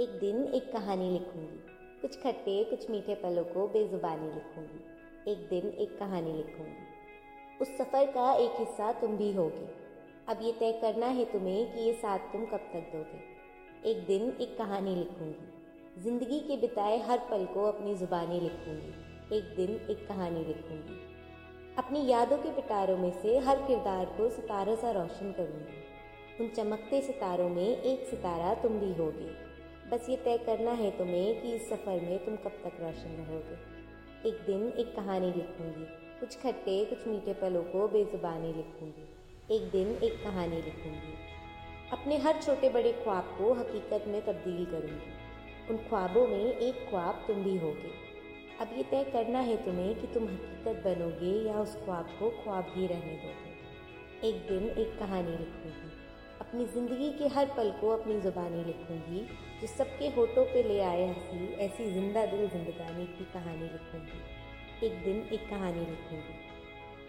एक दिन एक कहानी लिखूँगी। कुछ खट्टे, कुछ मीठे पलों को बेजुबानी लिखूँगी। एक दिन एक कहानी लिखूँगी। उस सफ़र का एक हिस्सा तुम भी होगे। अब ये तय करना है तुम्हें कि ये साथ तुम कब तक दोगे। एक दिन एक कहानी लिखूँगी। ज़िंदगी के बिताए हर पल को अपनी ज़ुबानी लिखूँगी। एक दिन एक कहानी लिखूँगी। अपनी यादों के पिटारों में से हर किरदार को सितारों सा रोशन करूँगी। उन चमकते सितारों में एक सितारा तुम भी होगे। बस ये तय करना है तुम्हें कि इस सफ़र में तुम कब तक रोशन रहोगे। एक दिन एक कहानी लिखूँगी, कुछ खट्टे, कुछ मीठे पलों को बेजुबानी लिखूँगी। एक दिन एक कहानी लिखूँगी। अपने हर छोटे बड़े ख्वाब को हकीकत में तब्दील करूँगी। उन ख्वाबों में एक ख्वाब तुम भी होगे। अब ये तय करना है तुम्हें कि तुम हकीकत बनोगे या उस ख्वाब को ख्वाब ही रहने दोगे। एक दिन एक कहानी लिखूँगी। अपनी ज़िंदगी के हर पल को अपनी ज़ुबानी लिखूँगी, जो सबके होठों पे ले आए हँसी ऐसी ज़िंदा दिल जिंदगानी की कहानी लिखूँगी। एक दिन एक कहानी लिखूँगी।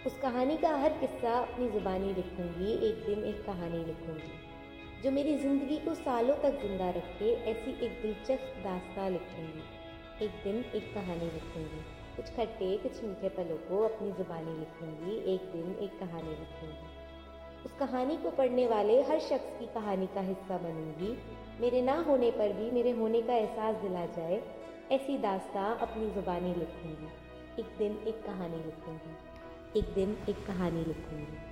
उस कहानी का हर किस्सा अपनी ज़ुबानी लिखूँगी, एक दिन एक कहानी लिखूँगी। जो मेरी ज़िंदगी को सालों तक ज़िंदा रखे, ऐसी एक दिलचस्प दास्ता लिखूँगी। एक दिन एक कहानी लिखूँगी। कुछ खट्टे, कुछ मीठे पलों को अपनी ज़ुबानी लिखूँगी। एक दिन एक कहानी लिखूँगी। उस कहानी को पढ़ने वाले हर शख्स की कहानी का हिस्सा बनूँगी। मेरे ना होने पर भी मेरे होने का एहसास दिला जाए, ऐसी दास्ता अपनी ज़ुबानी लिखूँगी। एक दिन एक कहानी लिखूँगी। एक दिन एक कहानी लिखूँगी।